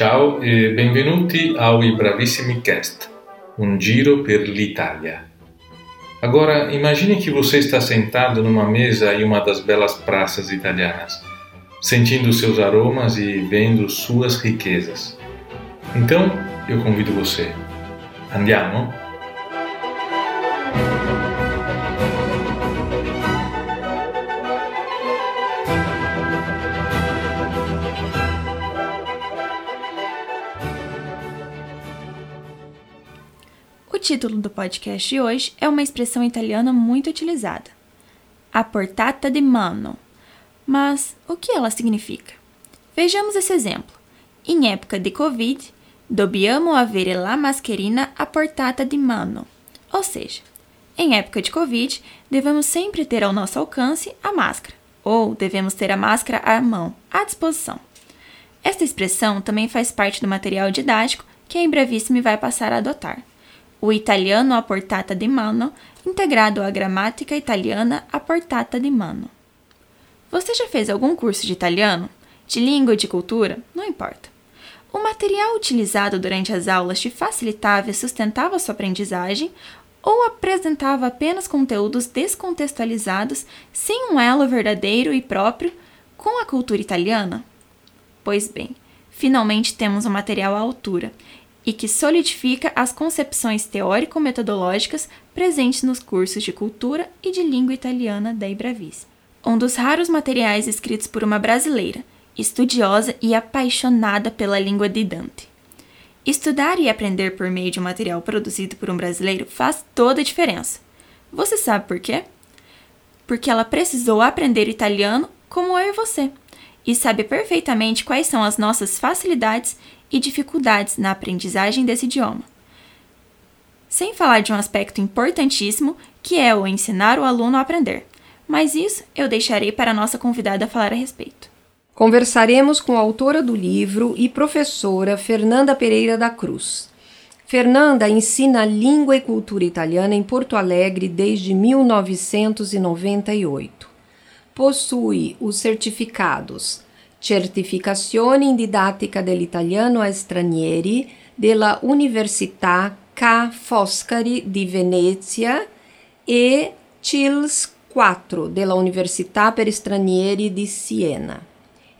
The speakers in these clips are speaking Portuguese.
Ciao e benvenuti ao I Bravissimi Cast, um giro per l'Italia. Agora, imagine que você está sentado numa mesa em uma das belas praças italianas, sentindo seus aromas e vendo suas riquezas. Então, eu convido você. Andiamo? Título do podcast de hoje é uma expressão italiana muito utilizada, a portata di mano. Mas o que ela significa? Vejamos esse exemplo. Em época de Covid, dobbiamo avere la mascherina a portata di mano. Ou seja, em época de Covid, devemos sempre ter ao nosso alcance a máscara, ou devemos ter a máscara à mão, à disposição. Esta expressão também faz parte do material didático que a Embravissime vai passar a adotar o italiano a portata di mano, integrado à gramática italiana a portata di mano. Você já fez algum curso de italiano? De língua ou de cultura? Não importa. O material utilizado durante as aulas te facilitava e sustentava sua aprendizagem ou apresentava apenas conteúdos descontextualizados sem um elo verdadeiro e próprio com a cultura italiana? Pois bem, finalmente temos um material à altura e que solidifica as concepções teórico-metodológicas presentes nos cursos de cultura e de língua italiana da Ibravis. Um dos raros materiais escritos por uma brasileira, estudiosa e apaixonada pela língua de Dante. Estudar e aprender por meio de um material produzido por um brasileiro faz toda a diferença. Você sabe por quê? Porque ela precisou aprender italiano como eu e você, e sabe perfeitamente quais são as nossas facilidades e dificuldades na aprendizagem desse idioma. Sem falar de um aspecto importantíssimo que é o ensinar o aluno a aprender, mas isso eu deixarei para a nossa convidada falar a respeito. Conversaremos com a autora do livro e professora Fernanda Pereira da Cruz. Fernanda ensina língua e cultura italiana em Porto Alegre desde 1998. Possui os certificados Certificazione in didattica dell'italiano a stranieri della Università Ca' Foscari di Venezia e CILS 4 della Università per Stranieri di Siena.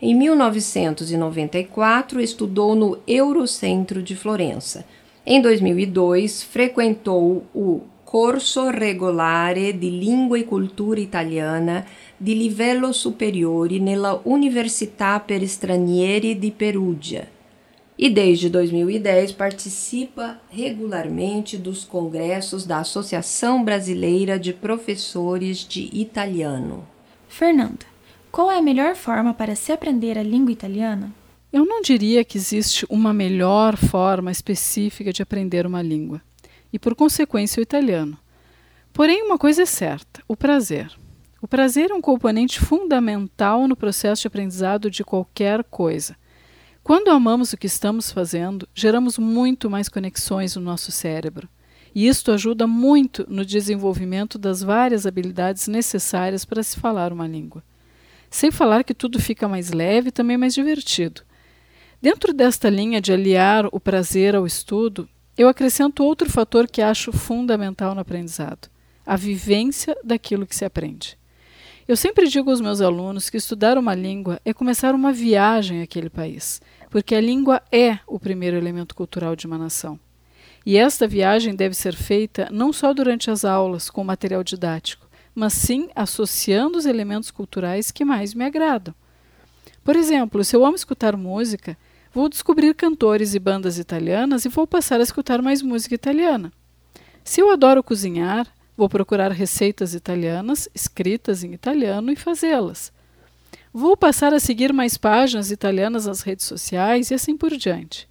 Em 1994, estudou no Eurocentro de Florença. Em 2002, frequentou o Corso Regolare di Lingua e Cultura Italiana di livello superiore nella Università per Stranieri di Perugia. E desde 2010 participa regularmente dos congressos da Associação Brasileira de Professores de Italiano. Fernanda, qual é a melhor forma para se aprender a língua italiana? Eu não diria que existe uma melhor forma específica de aprender uma língua e, por consequência, o italiano. Porém, uma coisa é certa: o prazer. O prazer é um componente fundamental no processo de aprendizado de qualquer coisa. Quando amamos o que estamos fazendo, geramos muito mais conexões no nosso cérebro. E isto ajuda muito no desenvolvimento das várias habilidades necessárias para se falar uma língua. Sem falar que tudo fica mais leve e também mais divertido. Dentro desta linha de aliar o prazer ao estudo, eu acrescento outro fator que acho fundamental no aprendizado: a vivência daquilo que se aprende. Eu sempre digo aos meus alunos que estudar uma língua é começar uma viagem àquele país, porque a língua é o primeiro elemento cultural de uma nação. E esta viagem deve ser feita não só durante as aulas com material didático, mas sim associando os elementos culturais que mais me agradam. Por exemplo, se eu amo escutar música, Vou descobrir cantores e bandas italianas e vou passar a escutar mais música italiana. Se eu adoro cozinhar, vou procurar receitas italianas escritas em italiano e fazê-las. Vou passar a seguir mais páginas italianas nas redes sociais e assim por diante.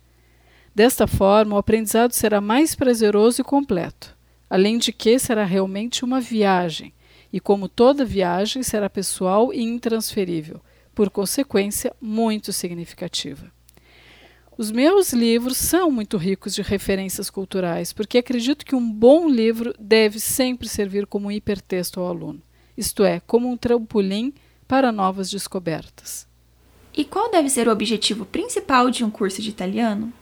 Desta forma, o aprendizado será mais prazeroso e completo, além de que será realmente uma viagem, e como toda viagem, será pessoal e intransferível, por consequência, muito significativa. Os meus livros são muito ricos de referências culturais, porque acredito que um bom livro deve sempre servir como um hipertexto ao aluno, isto é, como um trampolim para novas descobertas. E qual deve ser o objetivo principal de um curso de italiano?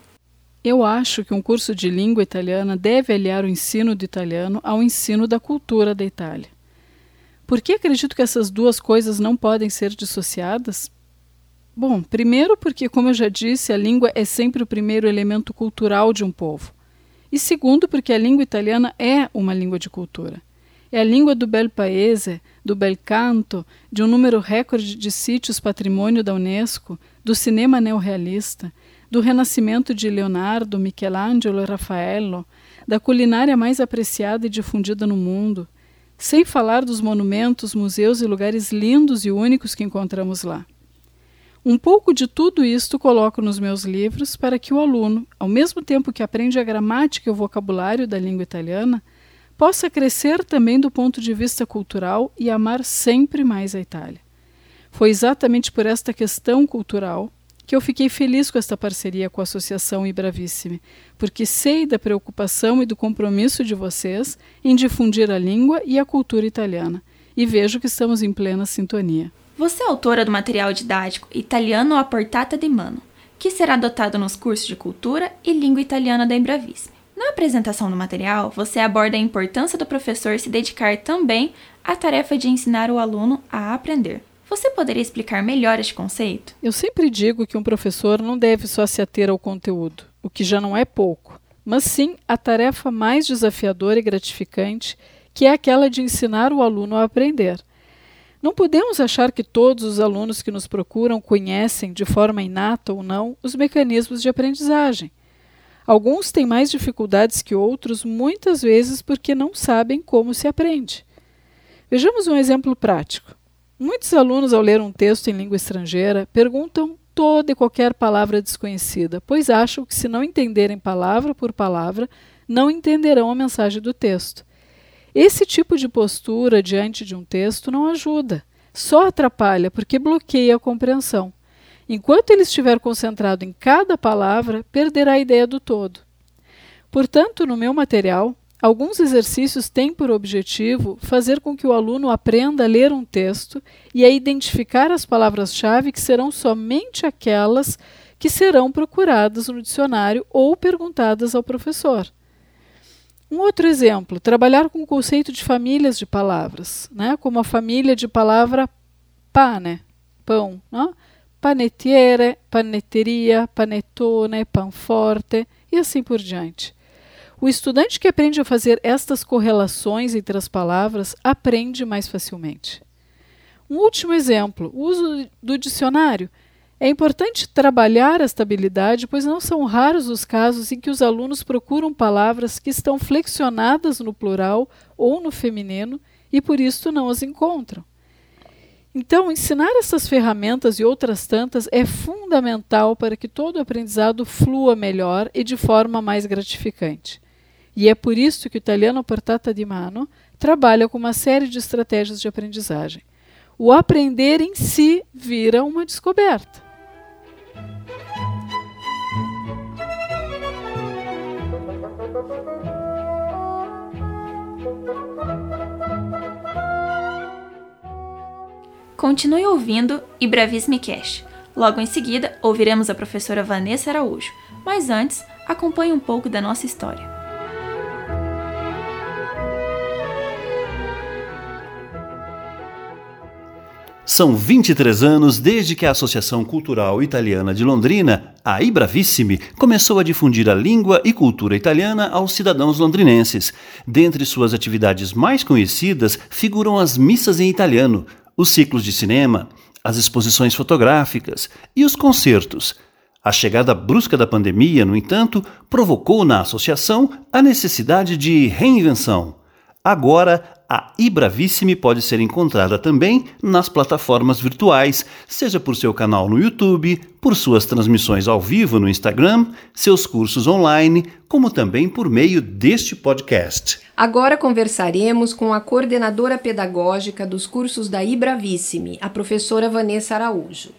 Eu acho que um curso de língua italiana deve aliar o ensino do italiano ao ensino da cultura da Itália. Por que acredito que essas duas coisas não podem ser dissociadas? Bom, primeiro porque, como eu já disse, a língua é sempre o primeiro elemento cultural de um povo. E segundo, porque a língua italiana é uma língua de cultura. É a língua do bel paese, do bel canto, de um número recorde de sítios patrimônio da Unesco, do cinema neorrealista, do renascimento de Leonardo, Michelangelo e Raffaello, da culinária mais apreciada e difundida no mundo, sem falar dos monumentos, museus e lugares lindos e únicos que encontramos lá. Um pouco de tudo isto coloco nos meus livros para que o aluno, ao mesmo tempo que aprende a gramática e o vocabulário da língua italiana, possa crescer também do ponto de vista cultural e amar sempre mais a Itália. Foi exatamente por esta questão cultural que eu fiquei feliz com esta parceria com a Associação Ibravissime, porque sei da preocupação e do compromisso de vocês em difundir a língua e a cultura italiana, e vejo que estamos em plena sintonia. Você é autora do material didático Italiano a Portata di Mano, que será adotado nos cursos de Cultura e Língua Italiana da Embravissime. Na apresentação do material, você aborda a importância do professor se dedicar também à tarefa de ensinar o aluno a aprender. Você poderia explicar melhor este conceito? Eu sempre digo que um professor não deve só se ater ao conteúdo, o que já não é pouco, mas sim a tarefa mais desafiadora e gratificante, que é aquela de ensinar o aluno a aprender. Não podemos achar que todos os alunos que nos procuram conhecem, de forma inata ou não, os mecanismos de aprendizagem. Alguns têm mais dificuldades que outros, muitas vezes porque não sabem como se aprende. Vejamos um exemplo prático. Muitos alunos, ao ler um texto em língua estrangeira, perguntam toda e qualquer palavra desconhecida, pois acham que, se não entenderem palavra por palavra, não entenderão a mensagem do texto. Esse tipo de postura diante de um texto não ajuda, só atrapalha porque bloqueia a compreensão. Enquanto ele estiver concentrado em cada palavra, perderá a ideia do todo. Portanto, no meu material, alguns exercícios têm por objetivo fazer com que o aluno aprenda a ler um texto e a identificar as palavras-chave que serão somente aquelas que serão procuradas no dicionário ou perguntadas ao professor. Um outro exemplo, trabalhar com o conceito de famílias de palavras, né? como a família de palavra pane, pão, né? panettiere, panetteria, panettone, panforte e assim por diante. O estudante que aprende a fazer estas correlações entre as palavras aprende mais facilmente. Um último exemplo, o uso do dicionário. É importante trabalhar esta habilidade, pois não são raros os casos em que os alunos procuram palavras que estão flexionadas no plural ou no feminino e por isso não as encontram. Então, ensinar essas ferramentas e outras tantas é fundamental para que todo o aprendizado flua melhor e de forma mais gratificante. E é por isso que o italiano Portata di Mano trabalha com uma série de estratégias de aprendizagem. O aprender em si vira uma descoberta. Continue ouvindo e Bravisme Cash. Logo em seguida, ouviremos a professora Vanessa Araújo, mas antes, acompanhe um pouco da nossa história. São 23 anos desde que a Associação Cultural Italiana de Londrina, a Ibravissimi, começou a difundir a língua e cultura italiana aos cidadãos londrinenses. Dentre suas atividades mais conhecidas figuram as missas em italiano, os ciclos de cinema, as exposições fotográficas e os concertos. A chegada brusca da pandemia, no entanto, provocou na associação a necessidade de reinvenção. Agora, a Ibravissime pode ser encontrada também nas plataformas virtuais, seja por seu canal no YouTube, por suas transmissões ao vivo no Instagram, seus cursos online, como também por meio deste podcast. Agora conversaremos com a coordenadora pedagógica dos cursos da Ibravissime, a professora Vanessa Araújo.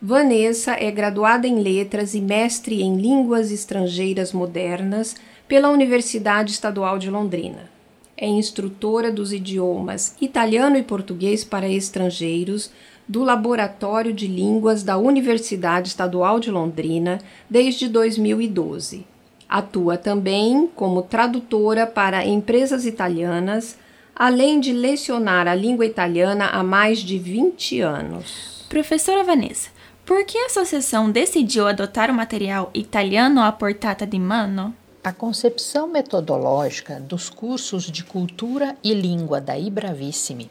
Vanessa é graduada em Letras e mestre em Línguas Estrangeiras Modernas pela Universidade Estadual de Londrina é instrutora dos idiomas italiano e português para estrangeiros do Laboratório de Línguas da Universidade Estadual de Londrina desde 2012. Atua também como tradutora para empresas italianas, além de lecionar a língua italiana há mais de 20 anos. Professora Vanessa, por que a associação decidiu adotar o material italiano a portata di mano? A concepção metodológica dos cursos de cultura e língua da Ibravissimi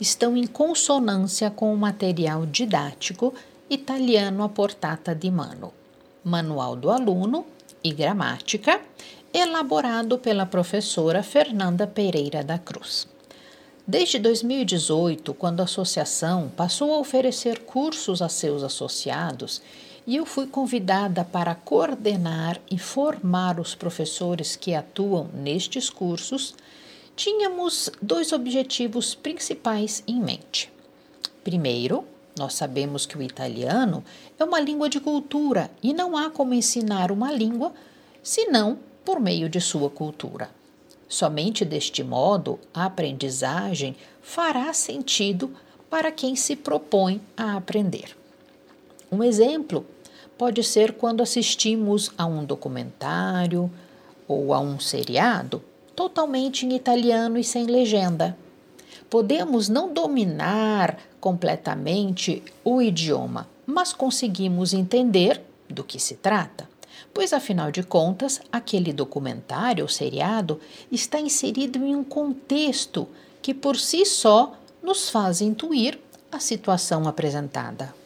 estão em consonância com o material didático italiano a portata di mano, manual do aluno e gramática, elaborado pela professora Fernanda Pereira da Cruz. Desde 2018, quando a associação passou a oferecer cursos a seus associados, e eu fui convidada para coordenar e formar os professores que atuam nestes cursos, tínhamos dois objetivos principais em mente. Primeiro, nós sabemos que o italiano é uma língua de cultura e não há como ensinar uma língua senão por meio de sua cultura. Somente deste modo a aprendizagem fará sentido para quem se propõe a aprender. Um exemplo pode ser quando assistimos a um documentário ou a um seriado totalmente em italiano e sem legenda. Podemos não dominar completamente o idioma, mas conseguimos entender do que se trata, pois afinal de contas, aquele documentário ou seriado está inserido em um contexto que por si só nos faz intuir a situação apresentada.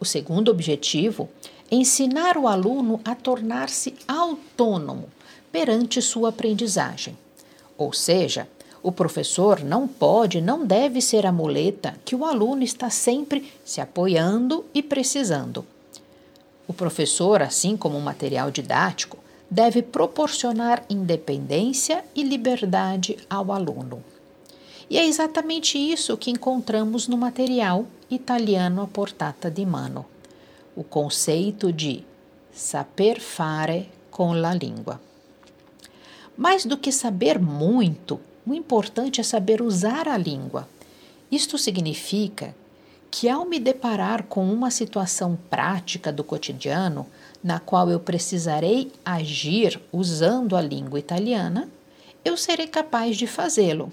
O segundo objetivo ensinar o aluno a tornar-se autônomo perante sua aprendizagem. Ou seja, o professor não pode, não deve ser a muleta que o aluno está sempre se apoiando e precisando. O professor, assim como o material didático, deve proporcionar independência e liberdade ao aluno. E é exatamente isso que encontramos no material italiano a portata di mano, o conceito de saper fare con la língua. Mais do que saber muito, o importante é saber usar a língua. Isto significa que, ao me deparar com uma situação prática do cotidiano, na qual eu precisarei agir usando a língua italiana, eu serei capaz de fazê-lo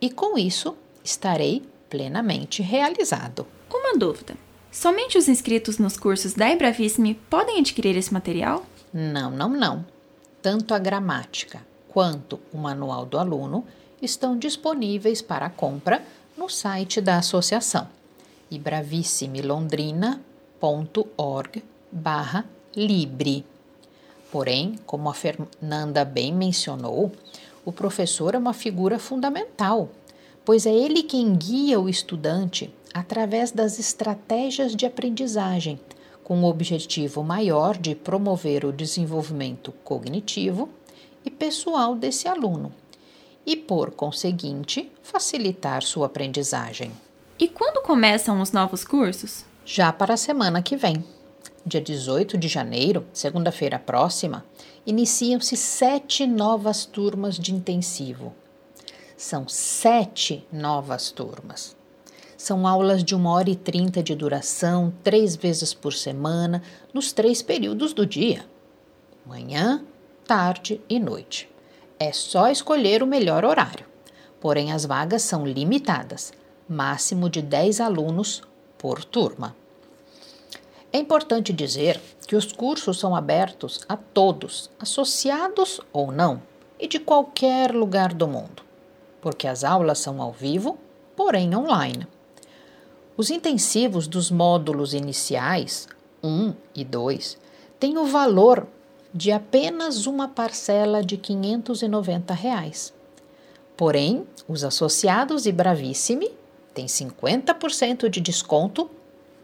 e, com isso, estarei plenamente realizado. Uma dúvida: somente os inscritos nos cursos da Ebravissime podem adquirir esse material? Não, não, não. Tanto a gramática quanto o manual do aluno estão disponíveis para compra no site da associação ibravissimilondrina.org barra libre. Porém, como a Fernanda bem mencionou, o professor é uma figura fundamental, pois é ele quem guia o estudante através das estratégias de aprendizagem, com o objetivo maior de promover o desenvolvimento cognitivo e pessoal desse aluno e, por conseguinte, facilitar sua aprendizagem. E quando começam os novos cursos? Já para a semana que vem. Dia 18 de janeiro, segunda-feira próxima, iniciam-se sete novas turmas de intensivo. São sete novas turmas. São aulas de uma hora e trinta de duração, três vezes por semana, nos três períodos do dia: manhã, tarde e noite. É só escolher o melhor horário. Porém, as vagas são limitadas, máximo de 10 alunos por turma. É importante dizer que os cursos são abertos a todos, associados ou não, e de qualquer lugar do mundo, porque as aulas são ao vivo, porém online. Os intensivos dos módulos iniciais 1 e 2 têm o valor de apenas uma parcela de 590 reais. Porém, os associados e Bravissime têm 50% de desconto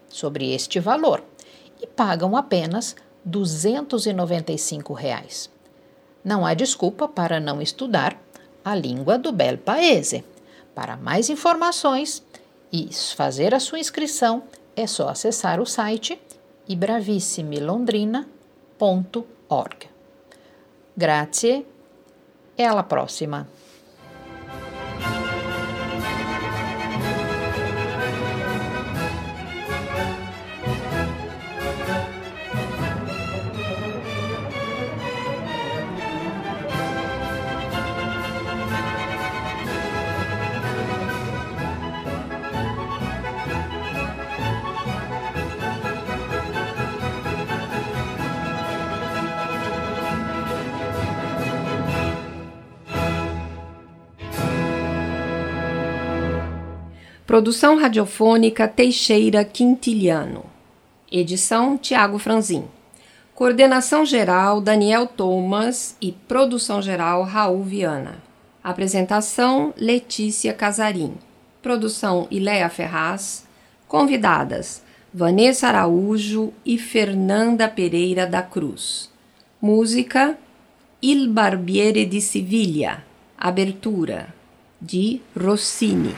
sobre este valor e pagam apenas 295 reais. Não há desculpa para não estudar a língua do bel paese. Para mais informações e fazer a sua inscrição, é só acessar o site ibravissimilondrina.com org. Grazie e alla prossima! Produção radiofônica Teixeira Quintiliano. Edição Tiago Franzin. Coordenação geral Daniel Thomas e produção geral Raul Viana. Apresentação Letícia Casarim. Produção Ileia Ferraz. Convidadas Vanessa Araújo e Fernanda Pereira da Cruz. Música Il Barbiere di Siviglia. Abertura de Rossini.